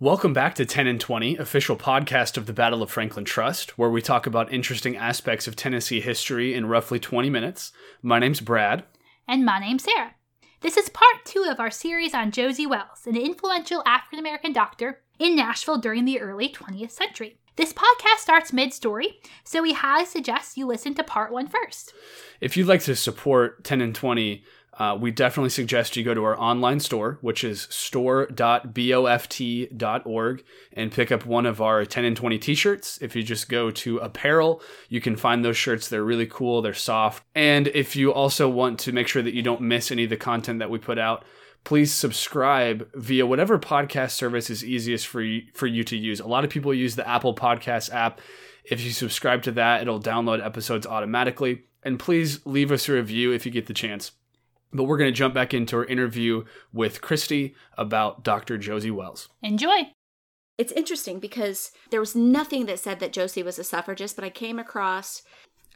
Welcome back to Tenn in 20, official podcast of the Battle of Franklin Trust, where we talk about interesting aspects of Tennessee history in roughly 20 minutes. My name's Brad. And my name's Sarah. This is part two of our series on Josie Wells, an influential African American doctor in Nashville during the early 20th century. This podcast starts mid story, so we highly suggest you listen to part one first. If you'd like to support Tenn in 20, uh, we definitely suggest you go to our online store, which is store.boft.org, and pick up one of our Tenn in 20 t shirts. If you just go to apparel, you can find those shirts. They're really cool, they're soft. And if you also want to make sure that you don't miss any of the content that we put out, please subscribe via whatever podcast service is easiest for you, for you to use. A lot of people use the Apple Podcast app. If you subscribe to that, it'll download episodes automatically. And please leave us a review if you get the chance. But we're going to jump back into our interview with Christy about Dr. Josie Wells. Enjoy. It's interesting because there was nothing that said that Josie was a suffragist, but I came across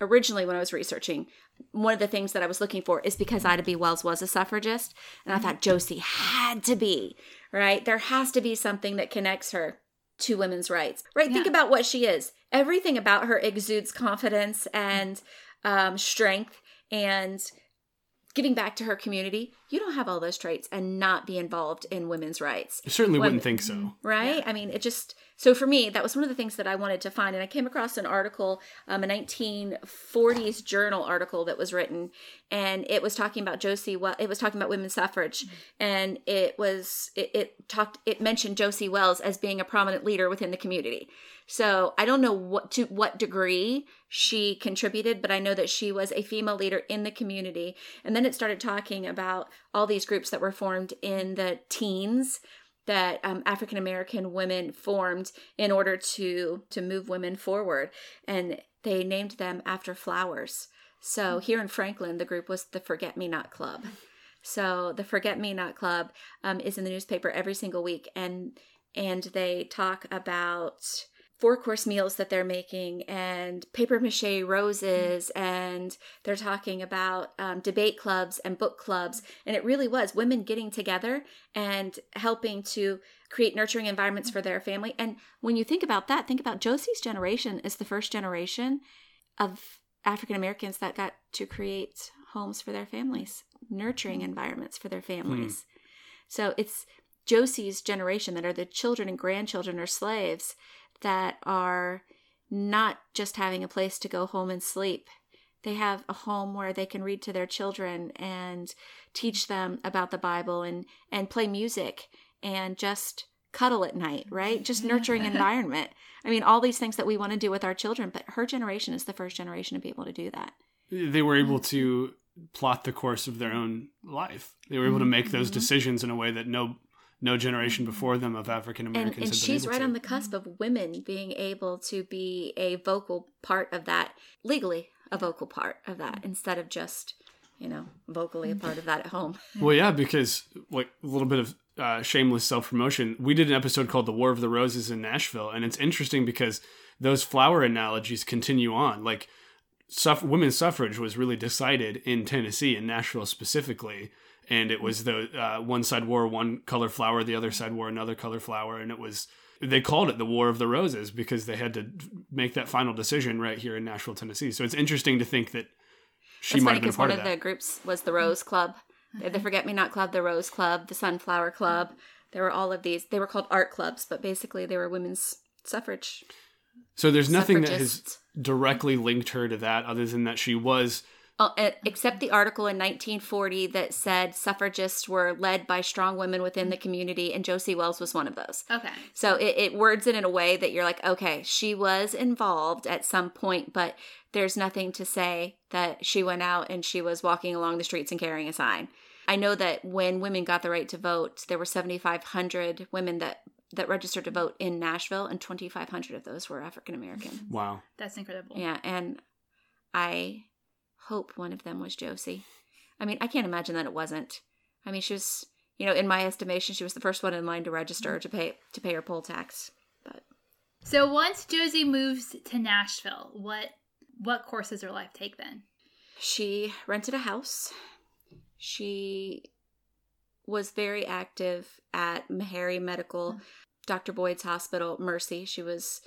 originally when I was researching, one of the things that I was looking for is because Ida B. Wells was a suffragist. And I thought Josie had to be, right? There has to be something that connects her to women's rights, right? Yeah. Think about what she is. Everything about her exudes confidence and um, strength and giving back to her community, you don't have all those traits and not be involved in women's rights. You certainly when, wouldn't think so. Right? Yeah. I mean, it just, so for me, that was one of the things that I wanted to find. And I came across an article, um, a 1940s journal article that was written, and it was talking about Josie, well, it was talking about women's suffrage. Mm-hmm. And it was, it, it talked, it mentioned Josie Wells as being a prominent leader within the community. So I don't know what to what degree she contributed, but I know that she was a female leader in the community. And then it started talking about all these groups that were formed in the teens that um, African American women formed in order to to move women forward, and they named them after flowers. So here in Franklin, the group was the Forget Me Not Club. So the Forget Me Not Club um, is in the newspaper every single week, and and they talk about four course meals that they're making and paper mache roses and they're talking about um, debate clubs and book clubs. And it really was women getting together and helping to create nurturing environments for their family. And when you think about that think about josie's generation is the first generation of african americans that got to create homes for their families nurturing environments for their families. Hmm. so it's josie's generation that are the children and grandchildren or slaves that are not just having a place to go home and sleep. They have a home where they can read to their children and teach them about the Bible and, and play music and just cuddle at night, right? Just nurturing environment. I mean, all these things that we want to do with our children, but her generation is the first generation to be able to do that. They were able to plot the course of their own life. They were able to make those mm-hmm. decisions in a way that no no generation before them of African Americans. And, and she's right to. on the cusp of women being able to be a vocal part of that, legally a vocal part of that, instead of just, you know, vocally a part of that at home. Well, yeah, because like a little bit of uh, shameless self promotion, we did an episode called "The War of the Roses" in Nashville, and it's interesting because those flower analogies continue on. Like, suff- women's suffrage was really decided in Tennessee, in Nashville specifically and it was the uh, one side wore one color flower, the other side wore another color flower, and it was they called it the War of the Roses because they had to make that final decision right here in Nashville, Tennessee. So it's interesting to think that she That's might have been part of, of the groups was the Rose Club, the Forget Me Not Club, the Rose Club, the Sunflower Club. There were all of these. They were called art clubs, but basically they were women's suffrage. So there's nothing that has directly linked her to that, other than that she was uh, except the article in 1940 that said suffragists were led by strong women within the community, and Josie Wells was one of those. Okay. So it, it words it in a way that you're like, okay, she was involved at some point, but there's nothing to say that she went out and she was walking along the streets and carrying a sign. I know that when women got the right to vote, there were 7,500 women that that registered to vote in Nashville, and 2,500 of those were African American. Wow, that's incredible. Yeah, and I hope one of them was Josie. I mean, I can't imagine that it wasn't. I mean, she was, you know, in my estimation, she was the first one in line to register mm-hmm. to pay to pay her poll tax. But so once Josie moves to Nashville, what what course does her life take then? She rented a house. She was very active at Meharry Medical. Mm. Dr. Boyd's hospital, Mercy. She was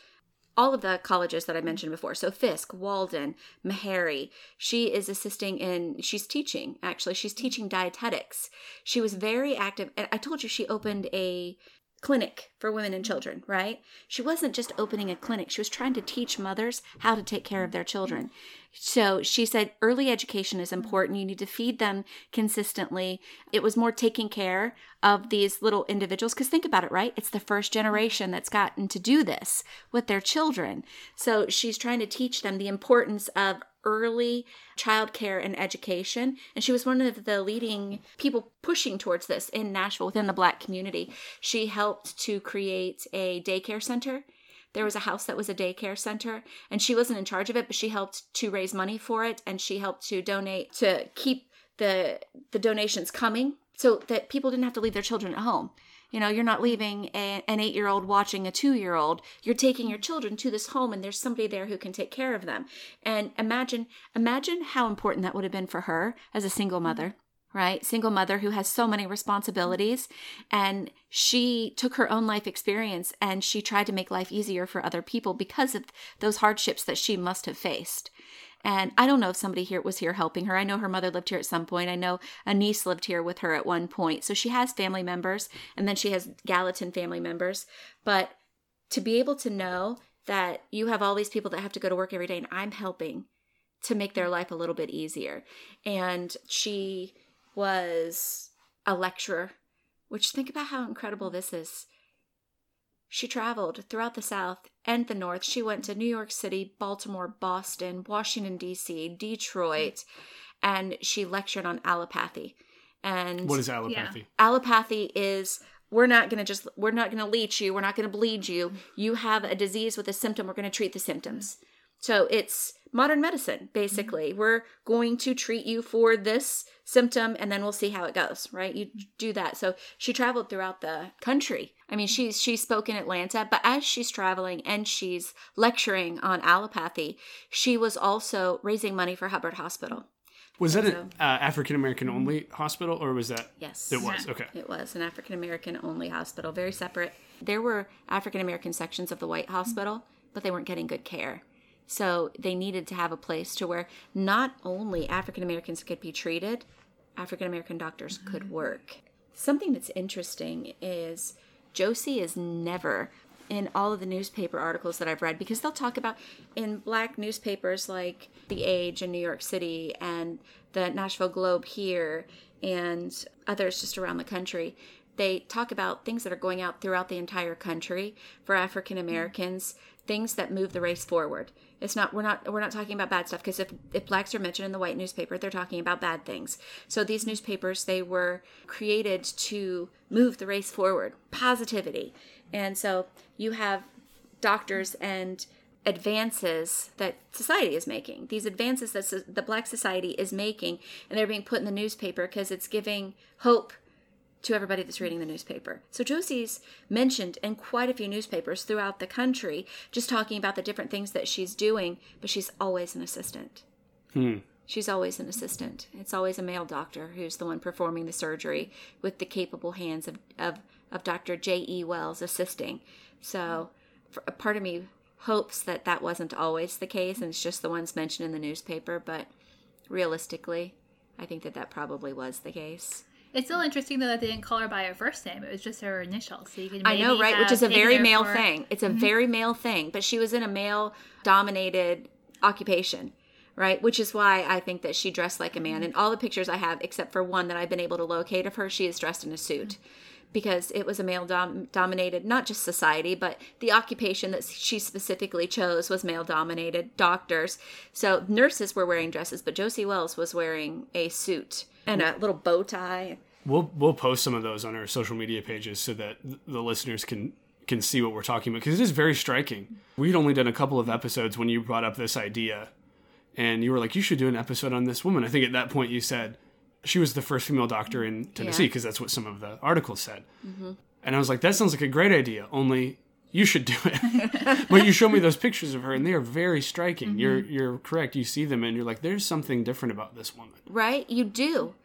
all of the colleges that I mentioned before. So Fisk, Walden, Meharry. She is assisting in, she's teaching, actually. She's mm-hmm. teaching dietetics. She was very active. And I told you she opened a clinic for women and children, right? She wasn't just opening a clinic, she was trying to teach mothers how to take care of their children. So she said early education is important. You need to feed them consistently. It was more taking care of these little individuals because think about it, right? It's the first generation that's gotten to do this with their children. So she's trying to teach them the importance of early childcare and education. And she was one of the leading people pushing towards this in Nashville within the Black community. She helped to create a daycare center. There was a house that was a daycare center, and she wasn't in charge of it, but she helped to raise money for it, and she helped to donate to keep the the donations coming, so that people didn't have to leave their children at home. You know, you're not leaving a, an eight year old watching a two year old. You're taking your children to this home and there's somebody there who can take care of them. And imagine, imagine how important that would have been for her as a single mm-hmm. mother right? Single mother who has so many responsibilities. And she took her own life experience and she tried to make life easier for other people because of those hardships that she must have faced. And I don't know if somebody here was here helping her. I know her mother lived here at some point. I know a niece lived here with her at one point. So she has family members and then she has Gallatin family members. But to be able to know that you have all these people that have to go to work every day and I'm helping to make their life a little bit easier. And she was a lecturer, which think about how incredible this is. She traveled throughout the South and the North. She went to New York City, Baltimore, Boston, Washington, D.C., Detroit, and she lectured on allopathy. And What is allopathy? allopathy is we're not going to just we're not going to leech you we're not going to bleed you you have a disease with a symptom we're going to treat the symptoms so it's modern medicine basically. Mm-hmm. We're going to treat you for this symptom and then we'll see how it goes right? You do that. So she traveled throughout the country. I mean she's she spoke in atlanta but as she's traveling and she's lecturing on allopathy she was also raising money for hubbard hospital. Was that So- an uh, African American mm-hmm. only hospital, or was that? yes. It was? Okay. It was an African American only hospital, very separate. There were African American sections of the white hospital, mm-hmm. but they weren't getting good care. So they needed to have a place to where not only African Americans could be treated, African American doctors could mm-hmm. work. Something that's interesting is Josie is never in all of the newspaper articles that I've read because they'll talk about in black newspapers like The Age in New York City and the Nashville Globe here and others just around the country. They talk about things that are going out throughout the entire country for African Americans, mm-hmm. things that move the race forward. It's not we're not we're not talking about bad stuff because if if blacks are mentioned in the white newspaper, they're talking about bad things. So these newspapers they were created to move the race forward, positivity. And so you have doctors and advances that society is making. These advances that so- the black society is making and they're being put in the newspaper because it's giving hope to everybody that's reading the newspaper. So Josie's mentioned in quite a few newspapers throughout the country, just talking about the different things that she's doing, but she's always an assistant. Hmm. She's always an assistant. It's always a male doctor who's the one performing the surgery with the capable hands of, of, of Dr. J.E. Wells assisting. So for, a part of me hopes that that wasn't always the case and it's just the ones mentioned in the newspaper, but realistically, I think that that probably was the case. It's still interesting though that they didn't call her by her first name. It was just her initials. So you can. I know, right? Which is a very male for- thing. It's a mm-hmm. very male thing, but she was in a male dominated occupation, right? Which is why I think that she dressed like a man. Mm-hmm. And all the pictures I have, except for one that I've been able to locate of her, she is dressed in a suit mm-hmm. because it was a male dom- dominated, not just society, but the occupation that she specifically chose was male dominated. Doctors. So nurses were wearing dresses, but Josie Wells was wearing a suit and a little bow tie. We'll we'll post some of those on our social media pages so that the listeners can can see what we're talking about because it is very striking. We'd only done a couple of episodes when you brought up this idea, and you were like, "You should do an episode on this woman." I think at that point you said she was the first female doctor in Tennessee Yeah. because that's what some of the articles said. Mm-hmm. And I was like, "That sounds like a great idea." Only you should do it. but you show me those pictures of her, and they are very striking. You're mm-hmm. you're correct. You see them, and you're like, "There's something different about this woman." right? You do.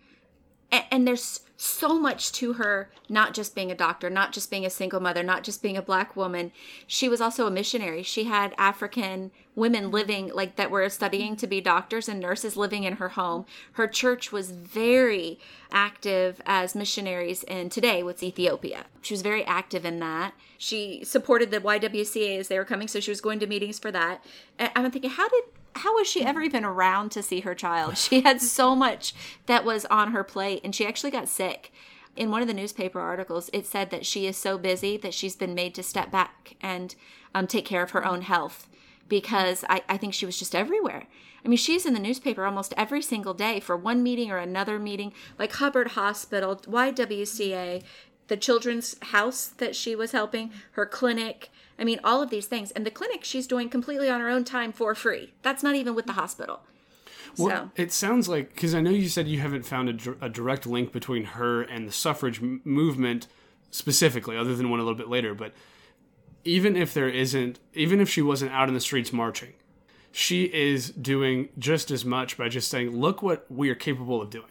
And, and there's so much to her, not just being a doctor, not just being a single mother, not just being a black woman. She was also a missionary. She had African women living, like that were studying to be doctors and nurses living in her home. Her church was very active as missionaries in today, what's Ethiopia. She was very active in that. She supported the YWCA as they were coming, so she was going to meetings for that. And I'm thinking, how did how was she ever even around to see her child? She had so much that was on her plate, and she actually got sick. In one of the newspaper articles, it said that she is so busy that she's been made to step back and um, take care of her own health because I, I think she was just everywhere. I mean, she's in the newspaper almost every single day for one meeting or another meeting, like Hubbard Hospital, YWCA, the children's house that she was helping, her clinic. I mean, all of these things. And the clinic she's doing completely on her own time for free. That's not even with the hospital. Well, so, it sounds like because I know you said you haven't found a, a direct link between her and the suffrage m- movement specifically, other than one a little bit later. But even if there isn't, even if she wasn't out in the streets marching, she is doing just as much by just saying, "Look what we are capable of doing."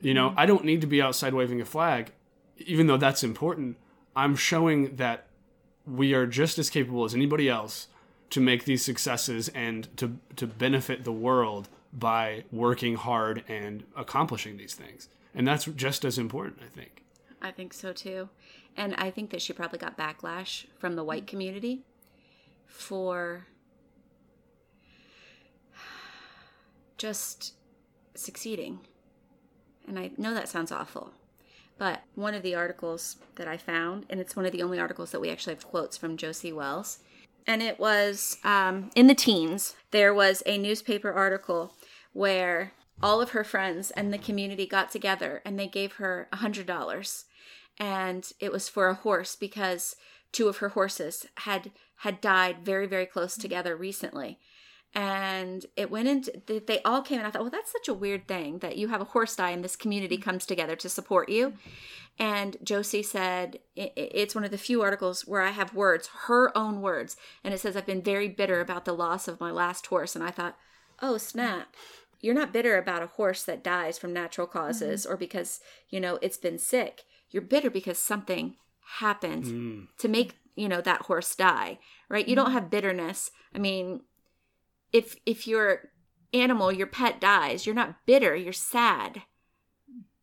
You know, mm-hmm. I don't need to be outside waving a flag, even though that's important. I'm showing that we are just as capable as anybody else to make these successes and to to benefit the world by working hard and accomplishing these things. And that's just as important, I think. I think so too. And I think that she probably got backlash from the white community for just succeeding. And I know that sounds awful. But one of the articles that I found, and it's one of the only articles that we actually have quotes from Josie Wells, and it was um, in the teens, there was a newspaper article where all of her friends and the community got together and they gave her a $100 and it was for a horse because two of her horses had had died very very close together recently and it went into they all came and i thought well that's such a weird thing that you have a horse die and this community mm-hmm. comes together to support you. Mm-hmm. And josie said it's one of the few articles where i have words her own words. And it says i've been very bitter about the loss of my last horse. And i thought oh snap. You're not bitter about a horse that dies from natural causes mm-hmm. or because you know it's been sick. You're bitter because something happened mm. to make you know that horse die right? You don't have bitterness. I mean if if your animal your pet dies you're not bitter you're sad.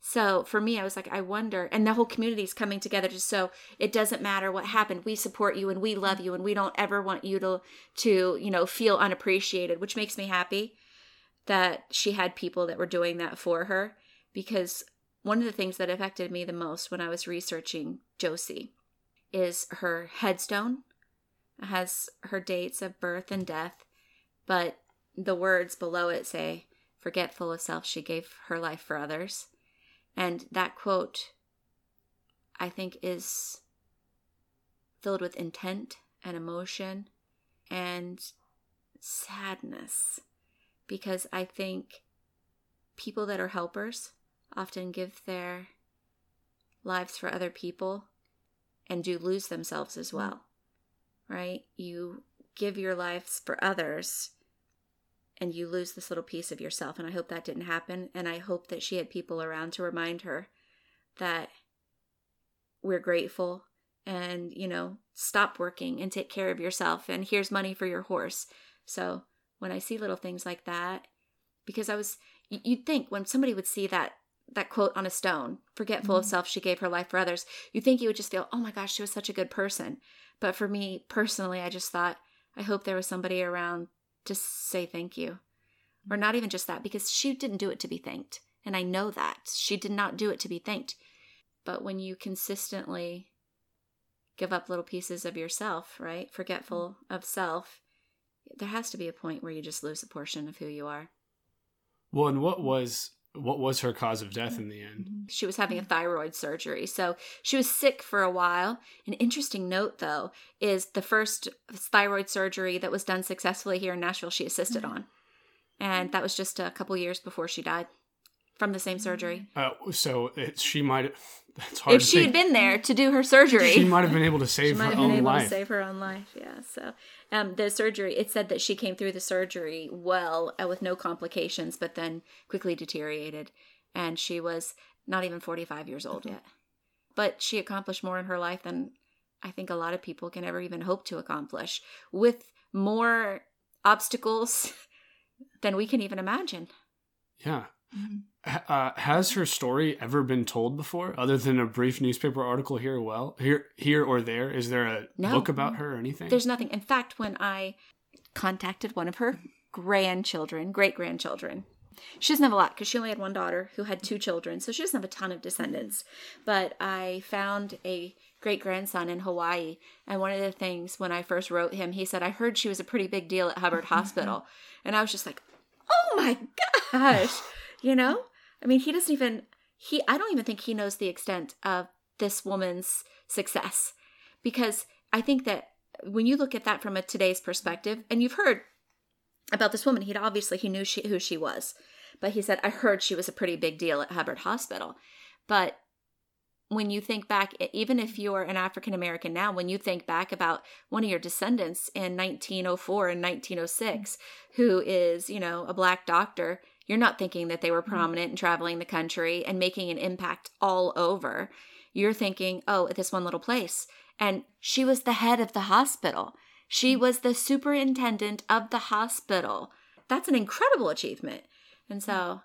So for me i was like i wonder and the whole community is coming together just so it doesn't matter what happened. We support you and we love you and we don't ever want you to to you know feel unappreciated which makes me happy that she had people that were doing that for her. Because one of the things that affected me the most when I was researching Josie is her headstone. It has her dates of birth and death, but the words below it say, Forgetful of self, she gave her life for others. And that quote, I think, is filled with intent and emotion and sadness because I think people that are helpers often give their lives for other people and do lose themselves as well, right? You give your lives for others and you lose this little piece of yourself. And I hope that didn't happen. And I hope that she had people around to remind her that we're grateful and, you know, stop working and take care of yourself. And here's money for your horse. So when I see little things like that, because I was, you'd think when somebody would see that that quote on a stone, forgetful mm-hmm. of self, she gave her life for others, you think you would just feel, oh my gosh, she was such a good person. But for me personally, I just thought, I hope there was somebody around to say thank you. Or mm-hmm. not even just that, because she didn't do it to be thanked. And I know that. She did not do it to be thanked. But when you consistently give up little pieces of yourself, right? Forgetful mm-hmm. of self, there has to be a point where you just lose a portion of who you are. Well, and what was what was her cause of death in the end? Mm-hmm. She was having a thyroid surgery. So she was sick for a while. An interesting note, though, is the first thyroid surgery that was done successfully here in Nashville, she assisted mm-hmm. on. And that was just a couple years before she died from the same surgery. Uh, so it, she might. That's hard. If she had been there to do her surgery, she might have been able to save her own life. To save her own life, yeah. So, um, the surgery. It said that she came through the surgery well, uh, with no complications, but then quickly deteriorated, and she was not even 45 years old yet. But she accomplished more in her life than I think a lot of people can ever even hope to accomplish with more obstacles than we can even imagine. Yeah. Mhm. Uh, has her story ever been told before, other than a brief newspaper article here? Well, here, here or there. Is there a No. book about her or anything? There's nothing. In fact, when I contacted one of her grandchildren, great grandchildren, she doesn't have a lot because she only had one daughter who had two children, so she doesn't have a ton of descendants. But I found a great grandson in Hawaii, and one of the things when I first wrote him, he said, I heard she was a pretty big deal at Hubbard Hospital. And I was just like, oh my gosh, you know? I mean, he doesn't even, he, I don't even think he knows the extent of this woman's success. Because I think that when you look at that from a today's perspective, and you've heard about this woman, he'd obviously he knew she, who she was, but he said, "I heard she was a pretty big deal at Hubbard Hospital." But when you think back, even if you're an African American now, when you think back about one of your descendants in 1904 and 1906, mm. who is you know a black doctor, you're not thinking that they were mm-hmm. prominent and traveling the country and making an impact all over. You're thinking, oh, at this one little place. And she was the head of the hospital. She mm-hmm. was the superintendent of the hospital. That's an incredible achievement. And so mm-hmm.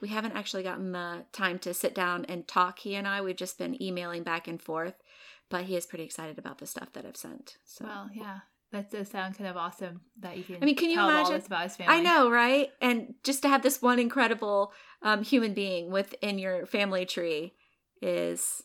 we haven't actually gotten the time to sit down and talk, he and I. We've just been emailing back and forth, but he is pretty excited about the stuff that I've sent. So Well, yeah. That does sound kind of awesome that you can I mean, can you imagine- this about his family. I know, right? And just to have this one incredible um, human being within your family tree is,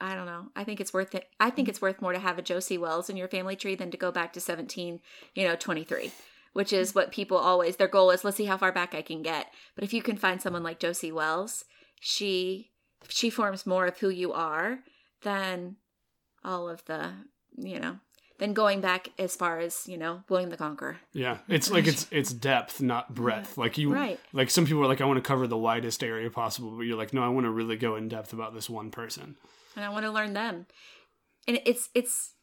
I don't know. I think it's worth it. I think it's worth more to have a Josie Wells in your family tree than to go back to seventeen, you know, twenty three, which is what people always their goal is. Let's see how far back I can get. But if you can find someone like Josie Wells, she she forms more of who you are than all of the, you know, than going back as far as you know William the Conqueror. yeah, it's like it's it's depth, not breadth. Like you, Right. like some people are like, I want to cover the widest area possible, but you're like, no, I want to really go in depth about this one person. and I want to learn them. And it's it's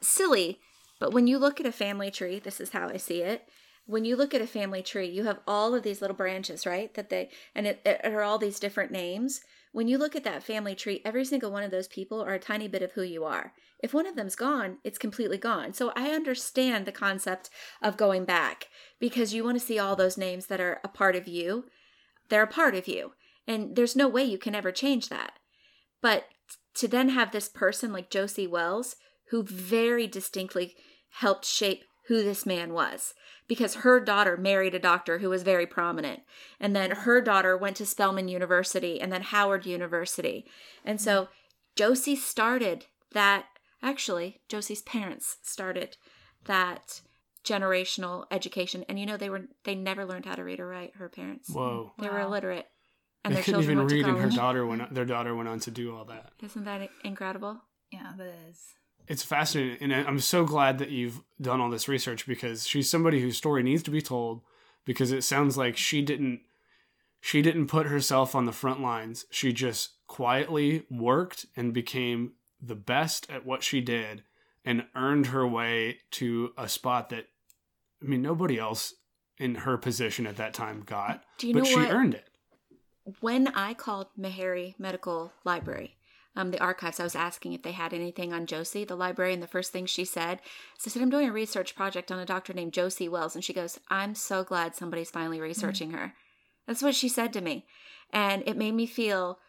silly, but when you look at a family tree, this is how I see it. When you look at a family tree, you have all of these little branches, right? That they and it, it are all these different names. When you look at that family tree, every single one of those people are a tiny bit of who you are. If one of them's gone, it's completely gone. So I understand the concept of going back because you want to see all those names that are a part of you. They're a part of you. And there's no way you can ever change that. But to then have this person like Josie Wells, who very distinctly helped shape who this man was, because her daughter married a doctor who was very prominent. And then her daughter went to Spelman University and then Howard University. And so Josie started that, actually, Josie's parents started that generational education. And you know, they were, they never learned how to read or write, her parents. Whoa, They were illiterate. And they couldn't even read, and her daughter went. Their daughter went on to do all that. Isn't that incredible? Yeah, that is. It's fascinating and i'm so glad that you've done all this research because she's somebody whose story needs to be told because it sounds like she didn't she didn't put herself on the front lines she just quietly worked and became the best at what she did and earned her way to a spot that i mean nobody else in her position at that time got Do you but know she what? earned it when I called Meharry Medical Library, um, the archives, I was asking if they had anything on Josie, the librarian. The first thing she said, so I said, I'm doing a research project on a doctor named Josie Wells. And she goes, I'm so glad somebody's finally researching her. That's what she said to me. And it made me feel,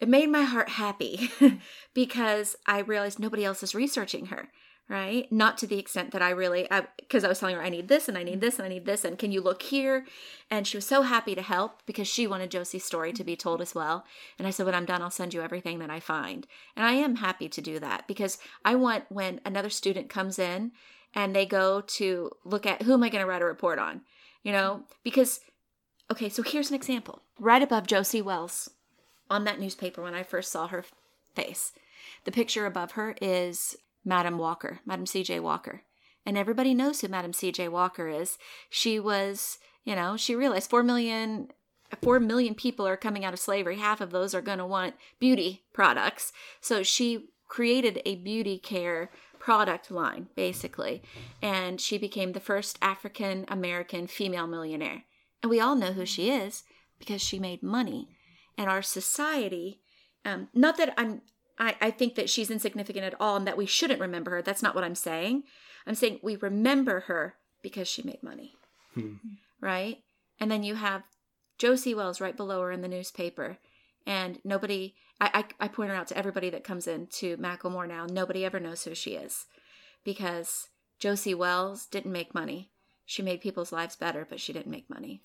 it made my heart happy because I realized nobody else is researching her. Right? Not to the extent that I really, uh, because I, was telling her, I need this and I need mm-hmm. this and I need this. And can you look here? And she was so happy to help because she wanted Josie's story to be mm-hmm. told as well. And I said, when I'm done, I'll send you everything that I find. And I am happy to do that because I want when another student comes in and they go to look at who am I going to write a report on? You know, mm-hmm. because, okay, so here's an example. Right above Josie Wells on that newspaper when I first saw her face, the picture above her is Madam Walker, Madam C.J. Walker. And everybody knows who Madam C.J. Walker is. She was, you know, she realized 4 million. Four million people are coming out of slavery. Half of those are going to want beauty products. So she created a beauty care product line, basically. And she became the first African American female millionaire. And we all know who she is because she made money. And our society Um, not that I'm I, I think that she's insignificant at all and that we shouldn't remember her. That's not what I'm saying. I'm saying we remember her because she made money. Hmm. Right? And then you have Josie Wells right below her in the newspaper. And nobody, I, I, I point her out to everybody that comes in to McLemore now. Nobody ever knows who she is because Josie Wells didn't make money. She made people's lives better, but she didn't make money.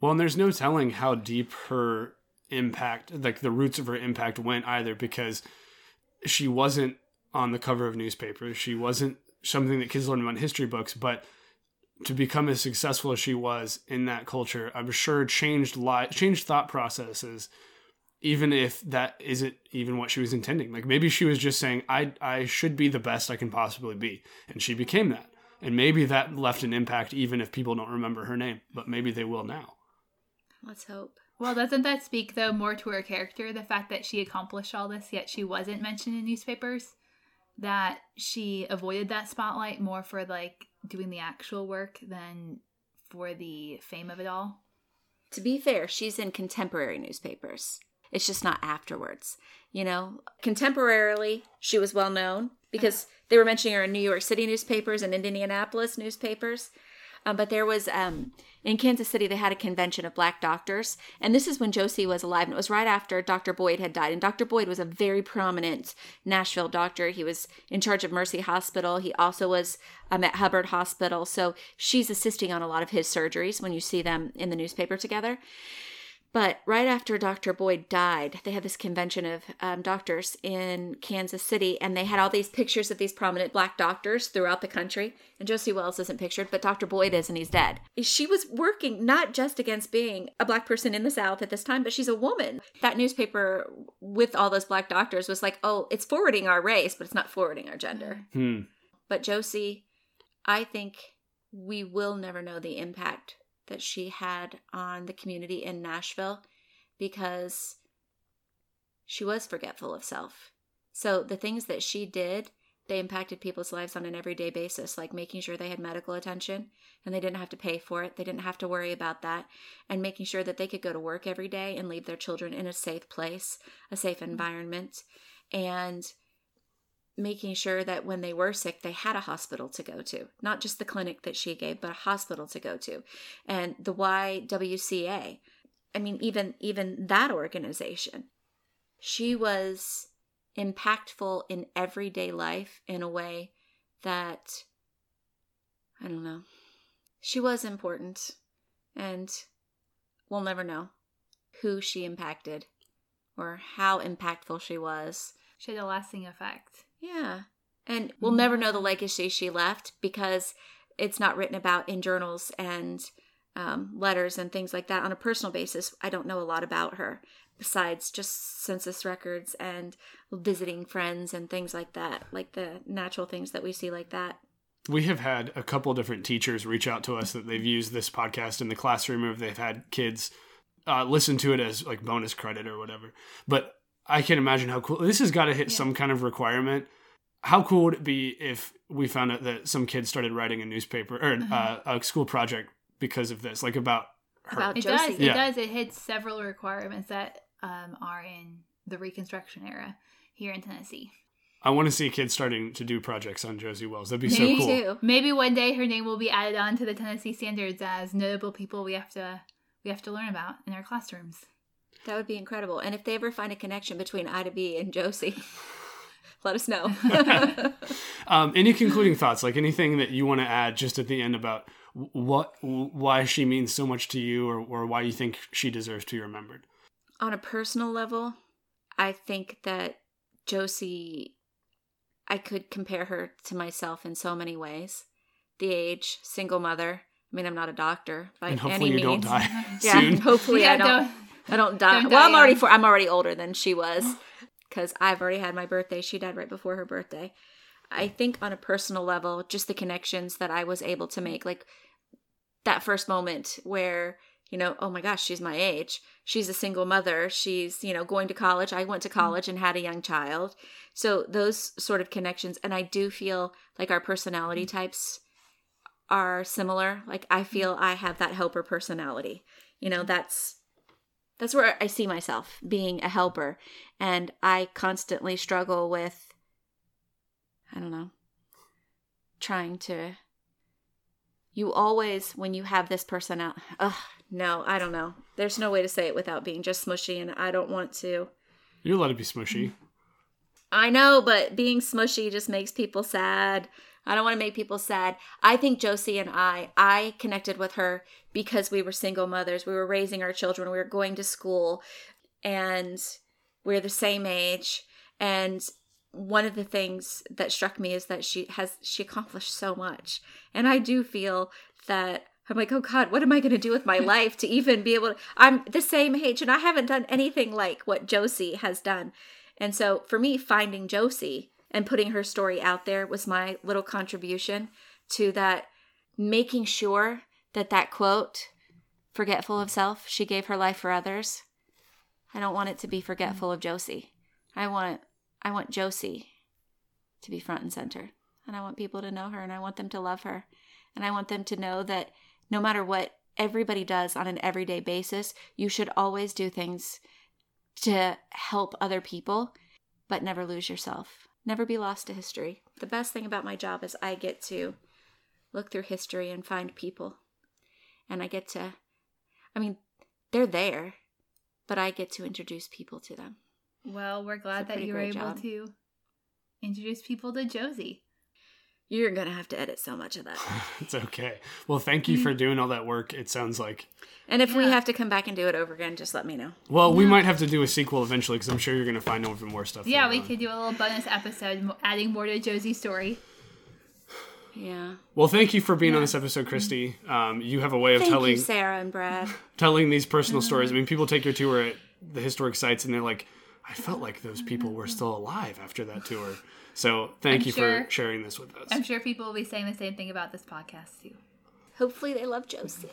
Well, and there's no telling how deep her impact, like the roots of her impact went either, because she wasn't on the cover of newspapers. She wasn't something that kids learn about in history books, but to become as successful as she was in that culture, I'm sure changed li- changed thought processes, even if that isn't even what she was intending. Like maybe she was just saying, I I should be the best I can possibly be. And she became that. And maybe that left an impact even if people don't remember her name. But maybe they will now. Let's hope. Well, doesn't that speak though more to her character? The fact that she accomplished all this, yet she wasn't mentioned in newspapers. That she avoided that spotlight more for like doing the actual work than for the fame of it all. To be fair, she's in contemporary newspapers. It's just not afterwards. You know, contemporarily, she was well known because uh-huh. they were mentioning her in New York City newspapers and Indianapolis newspapers. Um, but there was um, in Kansas City, they had a convention of black doctors. And this is when Josie was alive. And it was right after Dr. Boyd had died. And Dr. Boyd was a very prominent Nashville doctor. He was in charge of Mercy Hospital. He also was um, at Hubbard Hospital. So she's assisting on a lot of his surgeries when you see them in the newspaper together. But right after Dr. Boyd died, they had this convention of um, doctors in Kansas City, and they had all these pictures of these prominent black doctors throughout the country. And Josie Wells isn't pictured, but Dr. Boyd is, and he's dead. She was working not just against being a black person in the South at this time, but she's a woman. That newspaper with all those black doctors was like, oh, it's forwarding our race, but it's not forwarding our gender. Hmm. But Josie, I think we will never know the impact that she had on the community in Nashville because she was forgetful of self. So the things that she did, they impacted people's lives on an everyday basis, like making sure they had medical attention and they didn't have to pay for it. They didn't have to worry about that. And making sure that they could go to work every day and leave their children in a safe place, a safe mm-hmm. environment. And making sure that when they were sick, they had a hospital to go to, not just the clinic that she gave, but a hospital to go to. And the YWCA, I mean, even even that organization, she was impactful in everyday life in a way that I don't know. She was important, and we'll never know who she impacted or how impactful she was. She had a lasting effect. Yeah. And we'll never know the legacy she left because it's not written about in journals and um, letters and things like that. On a personal basis, I don't know a lot about her besides just census records and visiting friends and things like that, like the natural things that we see like that. We have had a couple different teachers reach out to us that they've used this podcast in the classroom or they've had kids uh, listen to it as like bonus credit or whatever. But I can't imagine how cool this has got to hit Yeah. some kind of requirement. How cool would it be if we found out that some kids started writing a newspaper or uh, a school project because of this, like about her? About It Josie. does. Yeah. It does. It hits several requirements that um, are in the Reconstruction era here in Tennessee. I want to see kids starting to do projects on Josie Wells. That'd be so cool. too. Maybe one day her name will be added on to the Tennessee standards as notable people we have to we have to learn about in our classrooms. That would be incredible. And if they ever find a connection between Ida B and Josie, let us know. Um, any concluding thoughts, like anything that you want to add just at the end about what, why she means so much to you, or, or why you think she deserves to be remembered? On a personal level, I think that Josie, I could compare her to myself in so many ways. The age, single mother. I mean, I'm not a doctor by and hopefully any you means. don't die Yeah, soon. hopefully Yeah, I don't. don't- I don't die. don't well, die I'm already young. for. I'm already older than she was because I've already had my birthday. She died right before her birthday. I think on a personal level, just the connections that I was able to make, like that first moment where you know, oh my gosh, she's my age. She's a single mother. She's you know going to college. I went to mm-hmm. college and had a young child. So those sort of connections, and I do feel like our personality mm-hmm. types are similar. Like I mm-hmm. feel I have that helper personality. You know, that's that's where I see myself being a helper. And I constantly struggle with, I don't know, trying to. You always, when you have this person out, ugh, no, I don't know. There's no way to say it without being just smushy, and I don't want to. You let it be smushy. I know, but being smushy just makes people sad. I don't want to make people sad. I think Josie and I, I connected with her because we were single mothers. We were raising our children. We were going to school and we're the same age. And one of the things that struck me is that she has, she accomplished so much. And I do feel that I'm like, oh God, what am I going to do with my life to even be able to? I'm the same age and I haven't done anything like what Josie has done. And so for me, finding Josie and putting her story out there was my little contribution to that, making sure that that quote, forgetful of self, she gave her life for others. I don't want it to be forgetful of Josie. I want I want Josie to be front and center. And I want people to know her and I want them to love her. And I want them to know that no matter what everybody does on an everyday basis, you should always do things to help other people, but never lose yourself. Never be lost to history. The best thing about my job is I get to look through history and find people. And I get to, I mean, they're there, but I get to introduce people to them. Well, we're glad that you were able job. to introduce people to Josie. You're going to have to edit so much of that. It's okay. Well, thank you for doing all that work. It sounds like. And if we have to come back and do it over again, just let me know. Well, we might have to do a sequel eventually because I'm sure you're going to find over more stuff. Yeah, we on. could do a little bonus episode adding more to Josie's story. Yeah. Well, thank you for being on this episode, Christy. Um, you have a way of Thank telling you, Sarah and Brad. telling these personal stories. I mean, people take your tour at the historic sites and they're like, I felt like those people were still alive after that tour. So thank I'm you sure- for sharing this with us. I'm sure people will be saying the same thing about this podcast too. Hopefully they love Josie.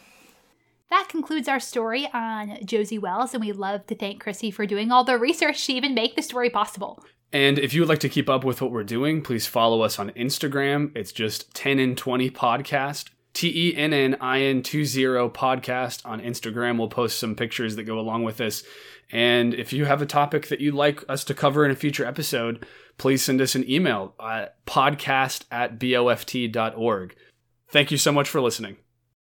That concludes our story on Josie Wells, and we love to thank Chrissy for doing all the research to even make the story possible. And if you would like to keep up with what we're doing, please follow us on Instagram. It's just Tenn in 20 podcast. T E N N I N 20 podcast on Instagram. We'll post some pictures that go along with this. And if you have a topic that you'd like us to cover in a future episode, please send us an email at podcast at boft.org. Thank you so much for listening.